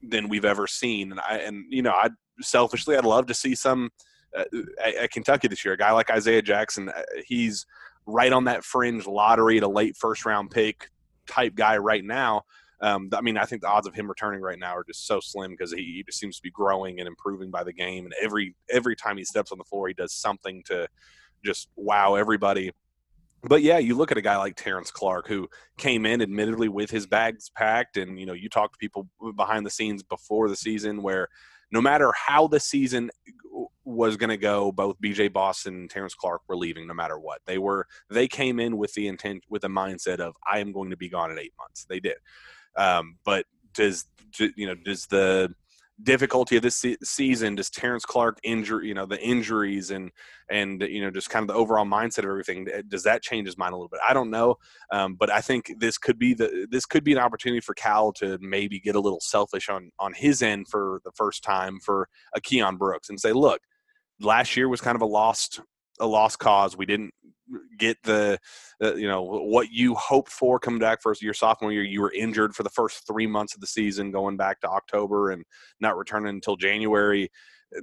than we've ever seen. And i and you know i selfishly i'd love to see some uh, at, at kentucky this year. A guy like isaiah jackson uh, he's right on that fringe lottery to late first round pick type guy right now um, I mean, I think the odds of him returning right now are just so slim because he, he, just seems to be growing and improving by the game, and every every time he steps on the floor, he does something to just wow everybody. But yeah, you look at a guy like Terrence Clarke who came in admittedly with his bags packed, and you know you talk to people behind the scenes before the season where no matter how the season was going to go, both BJ Boston and Terrence Clarke were leaving no matter what. They were they came in with the intent with the mindset of I am going to be gone in eight months. They did. Um, but does you know does the difficulty of this se- season does Terrence Clarke injury you know the injuries and and you know just kind of the overall mindset of everything does that change his mind a little bit? I don't know. Um, but I think this could be the this could be an opportunity for Cal to maybe get a little selfish on on his end for the first time for a Keion Brooks and say look last year was kind of a lost a lost cause. We didn't get the, uh, you know, what you hoped for coming back for your sophomore year. You were injured for the first three months of the season, going back to October and not returning until January.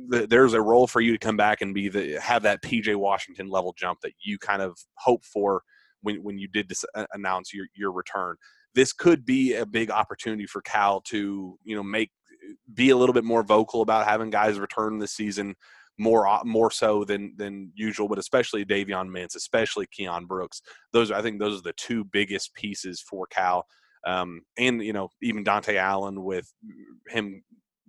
There's a role for you to come back and be the have that PJ Washington level jump that you kind of hope for when when you did dis- uh, announce your your return. This could be a big opportunity for Cal to you know make be a little bit more vocal about having guys return this season more more so than than usual, but especially Davion Mintz, especially Keion Brooks. Those I think those are the two biggest pieces for Cal. Um, and you know, even Dontaie Allen with him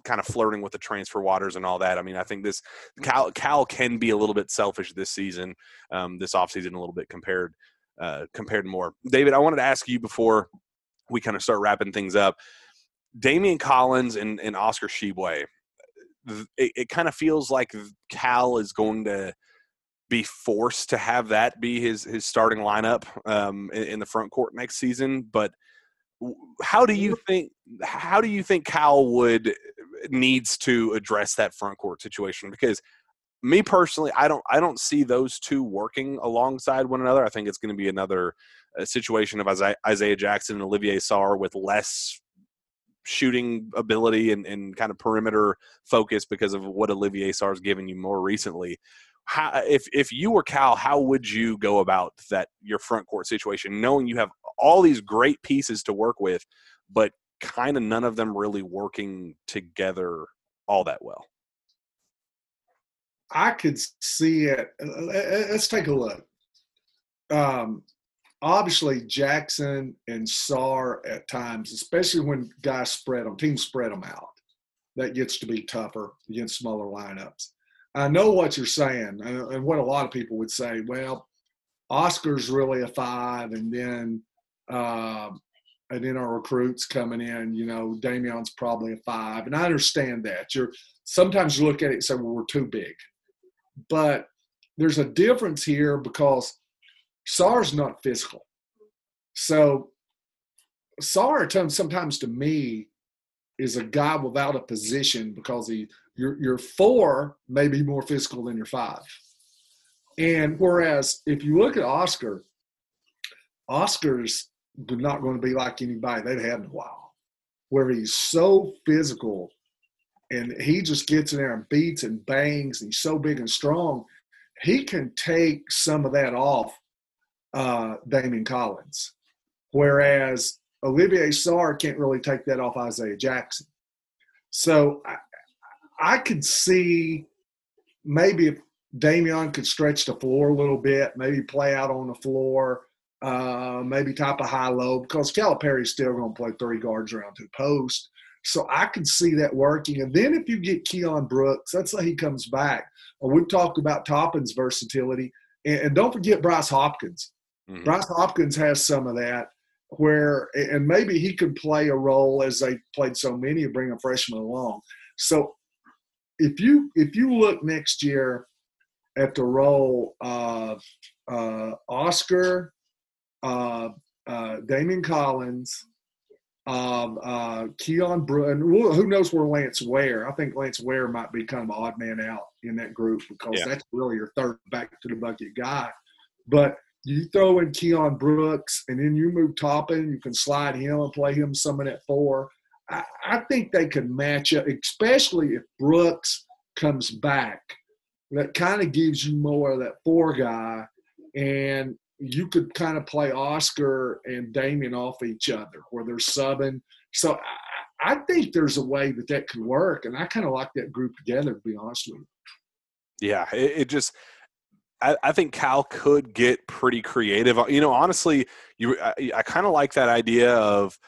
kind of flirting with the transfer waters and all that. I mean, I think this Cal Cal can be a little bit selfish this season, um, this offseason a little bit compared uh, compared more. David, I wanted to ask you before we kind of start wrapping things up. Daimion Collins and, and Oscar Tshiebwe, it, it kind of feels like Cal is going to be forced to have that be his his starting lineup um, in, in, the front court next season. But how do you think how do you think Cal would needs to address that front court situation? Because me personally, I don't I don't see those two working alongside one another. I think it's going to be another uh, situation of Isaiah Jackson and Olivier Sarr with less shooting ability and, and kind of perimeter focus because of what Olivier Sarr's given you more recently. How, if if you were Cal, how would you go about that your front court situation, knowing you have all these great pieces to work with, but kind of none of them really working together all that well? I could see it. Uh, uh, let's take a look. Um, obviously, Jackson and Sarr at times, especially when guys spread them, teams spread them out, that gets to be tougher against smaller lineups. I know what you're saying, and what a lot of people would say. Well, Oscar's really a five, and then uh, and then our recruits coming in, you know, Daimion's probably a five, and I understand that. You're sometimes you look at it and say, well, we're too big, but there's a difference here because Sarr's not physical. So Sarr sometimes to me is a guy without a position because he your your four may be more physical than your five. And whereas if you look at Oscar, Oscar's not going to be like anybody they've had in a while, where he's so physical and he just gets in there and beats and bangs. And he's so big and strong. He can take some of that off uh, Daimion Collins, whereas Olivier Sarr can't really take that off Isaiah Jackson. So I, I could see maybe if Daimion could stretch the floor a little bit, maybe play out on the floor, uh, maybe top a high low, because Calipari's still going to play three guards around two post. So I could see that working. And then if you get Keion Brooks, let's say he comes back. We've talked about Toppin's versatility. And don't forget Bryce Hopkins. Mm-hmm. Bryce Hopkins has some of that where, and maybe he could play a role as they played so many of bring a freshman along. So if you if you look next year at the role of uh, Oscar, uh, uh, Daimion Collins, um, uh, Keion and who knows where Lance Ware? I think Lance Ware might be kind of an odd man out in that group because yeah. that's really your third back to the bucket guy. But you throw in Keion Brooks and then you move Toppin, you can slide him and play him some of that four. I, I think they could match up, especially if Brooks comes back. That kind of gives you more of that four guy. And you could kind of play Oscar and Daimion off each other where they're subbing. So I, I think there's a way that that could work, and I kind of like that group together. To be honest with you. Yeah, it, it just. I, I, think Cal could get pretty creative. You know, honestly, you I, I kind of like that idea of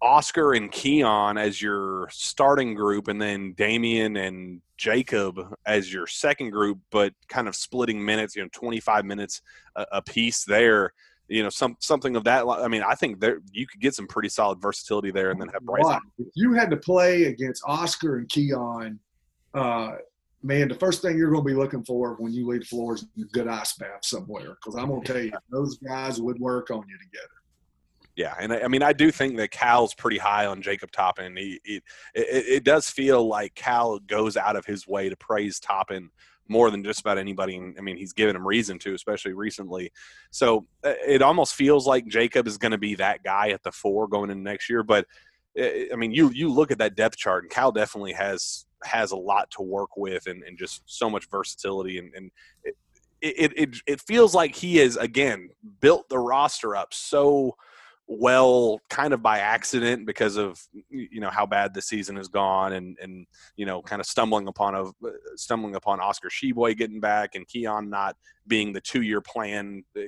Oscar and Keion as your starting group, and then Daimion and Jacob as your second group, but kind of splitting minutes. You know, twenty five minutes a, a, piece there. You know, some something of that. I mean, I think there you could get some pretty solid versatility there, and then have Bryce. If you had to play against Oscar and Keion, uh, man, the first thing you're going to be looking for when you leave the floor is a good ice bath somewhere. Because I'm going to tell you, those guys would work on you together. Yeah, and I, I, mean, I do think that Cal's pretty high on Jacob Toppin. He, he it, it, does feel like Cal goes out of his way to praise Toppin more than just about anybody. I mean, he's given him reason to, especially recently. So uh, it almost feels like Jacob is going to be that guy at the four going into next year. But uh, I mean, you you look at that depth chart, and Cal definitely has has a lot to work with, and, and just so much versatility, and, and it, it it it feels like he has again built the roster up so well kind of by accident because of you know how bad the season has gone and and you know kind of stumbling upon a stumbling upon Oscar Tshiebwe getting back and Keion not being the two year plan uh,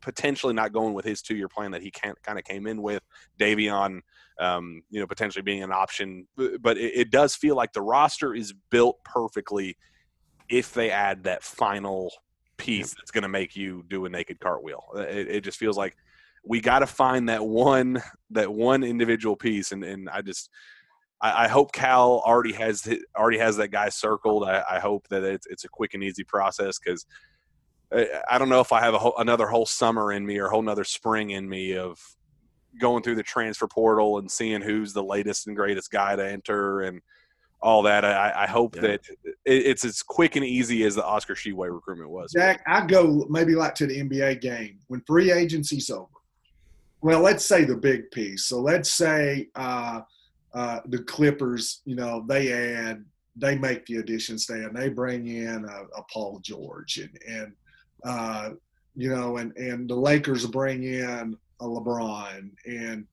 potentially not going with his two-year plan that he kind of came in with. Davion, um, you know, potentially being an option, but it, it does feel like the roster is built perfectly if they add that final piece that's going to make you do a naked cartwheel. It, it just feels like we got to find that one that one individual piece, and and I just I, I hope Cal already has already has that guy circled. I, I hope that it's it's a quick and easy process because. I don't know if I have a whole, another whole summer in me or a whole another spring in me of going through the transfer portal and seeing who's the latest and greatest guy to enter and all that. I, I hope yeah. that it's as quick and easy as the Oscar Tshiebwe recruitment was. Jack, I go maybe like to the NBA game when free agency's over. Well, let's say the big piece. So let's say uh, uh, the Clippers, you know, they add, they make the additions there, and they bring in a, a Paul George, and and uh, you know, and and the Lakers bring in a LeBron, and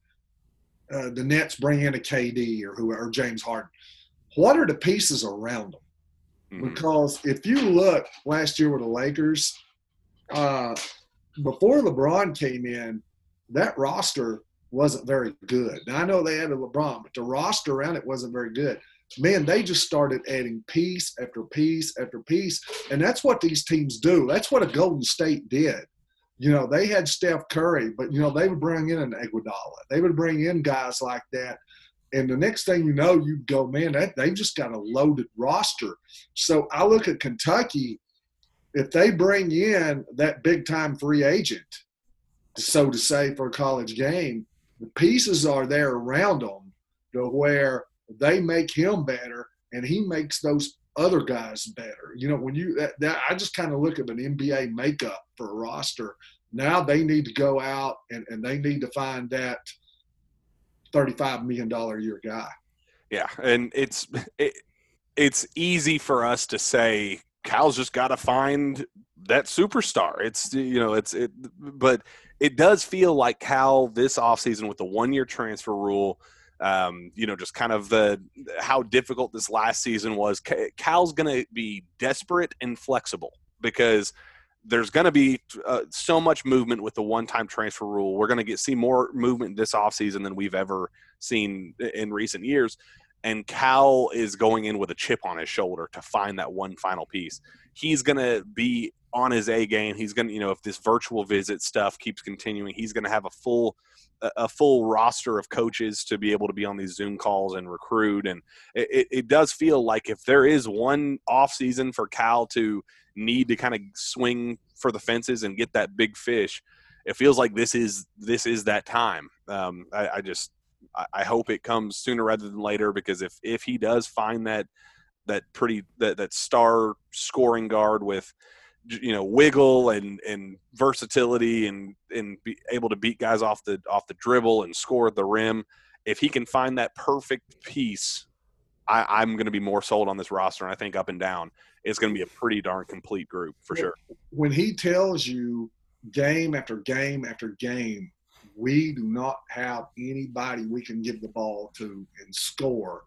uh, the Nets bring in a KD or who or James Harden. What are the pieces around them? Mm-hmm. Because if you look last year with the Lakers, uh, before LeBron came in, that roster wasn't very good. Now I know they had a LeBron, but the roster around it wasn't very good. Man, they just started adding piece after piece after piece, and that's what these teams do. That's what a Golden State did. You know, they had Steph Curry, but you know they would bring in an Iguodala. They would bring in guys like that, and the next thing you know, you go, man, that they just got a loaded roster. So I look at Kentucky. If they bring in that big time free agent, so to say, for a college game, the pieces are there around them to where they make him better and he makes those other guys better. You know, when you that, that I just kind of look at an NBA makeup for a roster. Now they need to go out and, and they need to find that thirty-five million dollar a year guy. Yeah, and it's it, it's easy for us to say Cal's just got to find that superstar. It's you know it's it, but it does feel like Cal this offseason with the one year transfer rule. Um, you know, just kind of the how difficult this last season was. Cal's going to be desperate and flexible because there's going to be uh, so much movement with the one-time transfer rule. We're going to get see more movement this offseason than we've ever seen in recent years. And Cal is going in with a chip on his shoulder to find that one final piece. He's going to be on his A game. He's going to, you know, if this virtual visit stuff keeps continuing, he's going to have a full a full roster of coaches to be able to be on these Zoom calls and recruit. And it, it does feel like if there is one off season for Cal to need to kind of swing for the fences and get that big fish, it feels like this is this is that time. Um, I, I just I hope it comes sooner rather than later because if if he does find that that pretty that that star scoring guard with you know wiggle and and versatility and and be able to beat guys off the off the dribble and score at the rim. If he can find that perfect piece I, i'm going to be more sold on this roster and i think up and down. It's going to be a pretty darn complete group for sure. when he tells you game after game after game we do not have anybody we can give the ball to and score.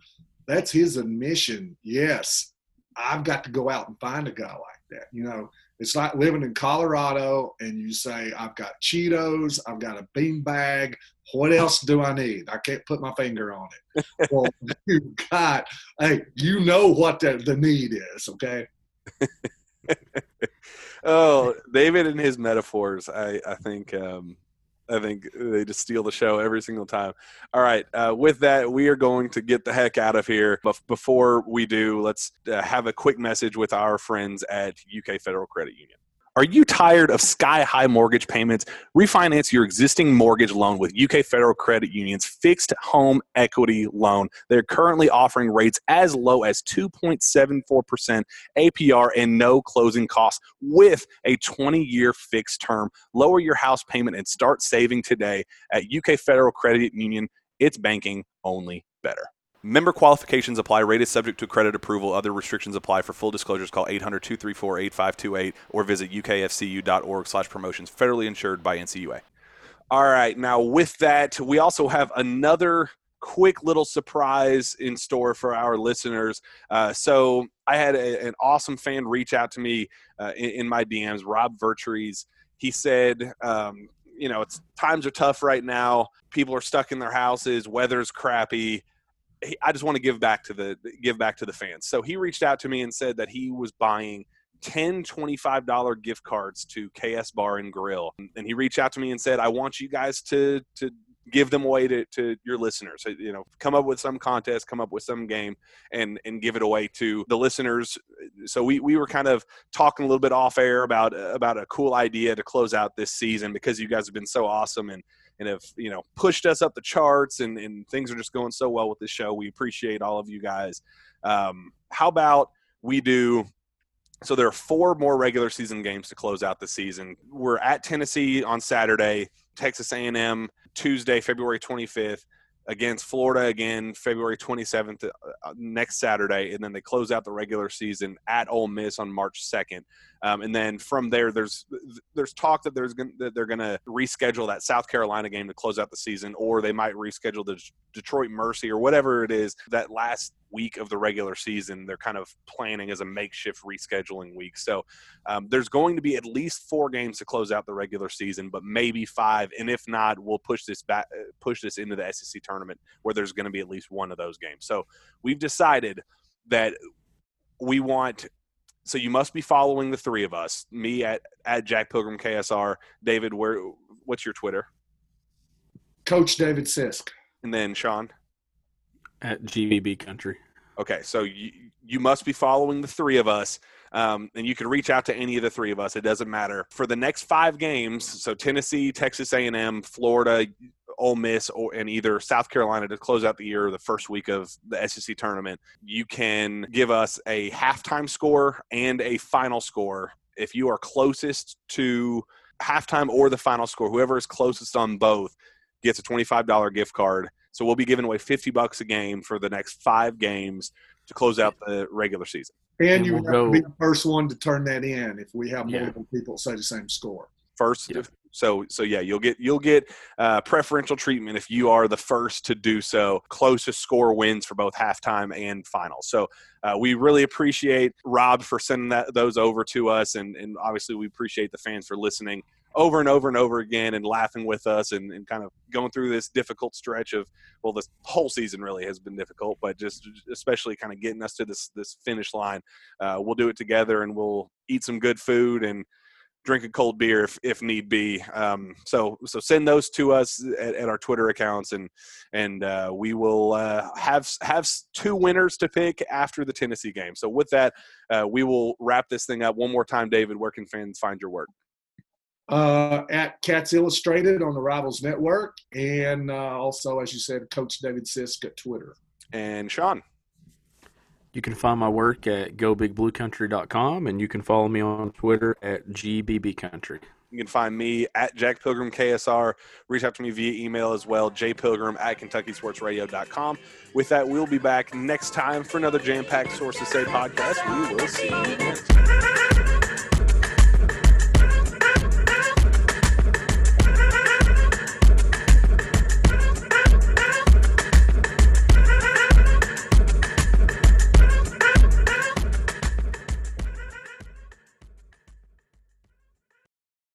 That's his admission. Yes i've got to go out and find a guy like that you know it's like living in Colorado and you say, I've got Cheetos, I've got a bean bag. What else do I need? I can't put my finger on it. well, you got, hey, you know what the, the need is, okay? oh, David and his metaphors, I, I think um, I think they just steal the show every single time. All right. Uh, with that, we are going to get the heck out of here. But before we do, let's uh, have a quick message with our friends at UK Federal Credit Union. Are you tired of sky high mortgage payments? Refinance your existing mortgage loan with UK Federal Credit Union's fixed home equity loan. They're currently offering rates as low as 2.74% APR and no closing costs with a 20 year fixed term. Lower your house payment and start saving today at UK Federal Credit Union. It's banking only better. Member qualifications apply. Rate is subject to credit approval. Other restrictions apply. For full disclosures, call 800-234-8528 or visit ukfcu.org slash promotions. Federally insured by NCUA. All right. Now, with that, we also have another quick little surprise in store for our listeners. Uh, so I had a, an awesome fan reach out to me uh, in, in, my DMs, Rob Vertrees he said, um, you know, it's times are tough right now. People are stuck in their houses. Weather's crappy. I just want to give back to the give back to the fans. So he reached out to me and said that he was buying 10 $25 gift cards to KS Bar and Grill. And he reached out to me and said, I want you guys to to give them away to, to your listeners. You know, come up with some contest, come up with some game and and give it away to the listeners. So we, we were kind of talking a little bit off air about about a cool idea to close out this season because you guys have been so awesome and and have you know pushed us up the charts and, and things are just going so well with the show. We appreciate all of you guys. Um, how about we do so there are four more regular season games to close out the season. We're at Tennessee on Saturday, Texas A&M Tuesday, February 25th, against Florida again, February 27th, uh, uh, next Saturday, and then they close out the regular season at Ole Miss on March 2nd. Um, and then from there, there's there's talk that there's gonna, that they're going to reschedule that South Carolina game to close out the season, or they might reschedule the Detroit Mercy or whatever it is that last week of the regular season. They're kind of planning as a makeshift rescheduling week. So um, there's going to be at least four games to close out the regular season, but maybe five. And if not, we'll push this back, push this into the SEC tournament where there's going to be at least one of those games. So we've decided that we want so you must be following the three of us. Me at at Jack Pilgrim KSR. David, where what's your Twitter? Coach David Sisk. And then Shawn at GBB Country. Okay, so you you must be following the three of us, um, and you can reach out to any of the three of us. It doesn't matter for the next five games. So Tennessee, Texas A and M, Florida, Ole Miss or and either South Carolina to close out the year or the first week of the SEC tournament, you can give us a halftime score and a final score. If you are closest to halftime or the final score, whoever is closest on both gets a $25 gift card. So we'll be giving away 50 bucks a game for the next five games to close out the regular season. And, and you we'll have go, to be the first one to turn that in if we have multiple yeah. people say the same score. First, yeah. So so yeah, you'll get you'll get uh, preferential treatment if you are the first to do so. Closest score wins for both halftime and final. So uh, we really appreciate Rob for sending that those over to us, and and obviously we appreciate the fans for listening over and over and over again and laughing with us and, and kind of going through this difficult stretch of well this whole season really has been difficult but just especially kind of getting us to this this finish line uh, we'll do it together and we'll eat some good food and drink a cold beer if, if need be. Um, so so send those to us at, at our Twitter accounts, and and uh, we will uh, have have two winners to pick after the Tennessee game. So with that, uh, we will wrap this thing up one more time. David, where can fans find your work? Uh, at Cats Illustrated on the Rivals Network, and uh, also, as you said, Coach David Sisk at Twitter. And Shawn. You can find my work at gobigbluecountry.com and you can follow me on Twitter at gbbcountry. You can find me at Jack Pilgrim KSR. Reach out to me via email as well, jpilgrim at KentuckySportsRadio.com. With that, we'll be back next time for another jam packed Sources Say podcast. We will see you next time.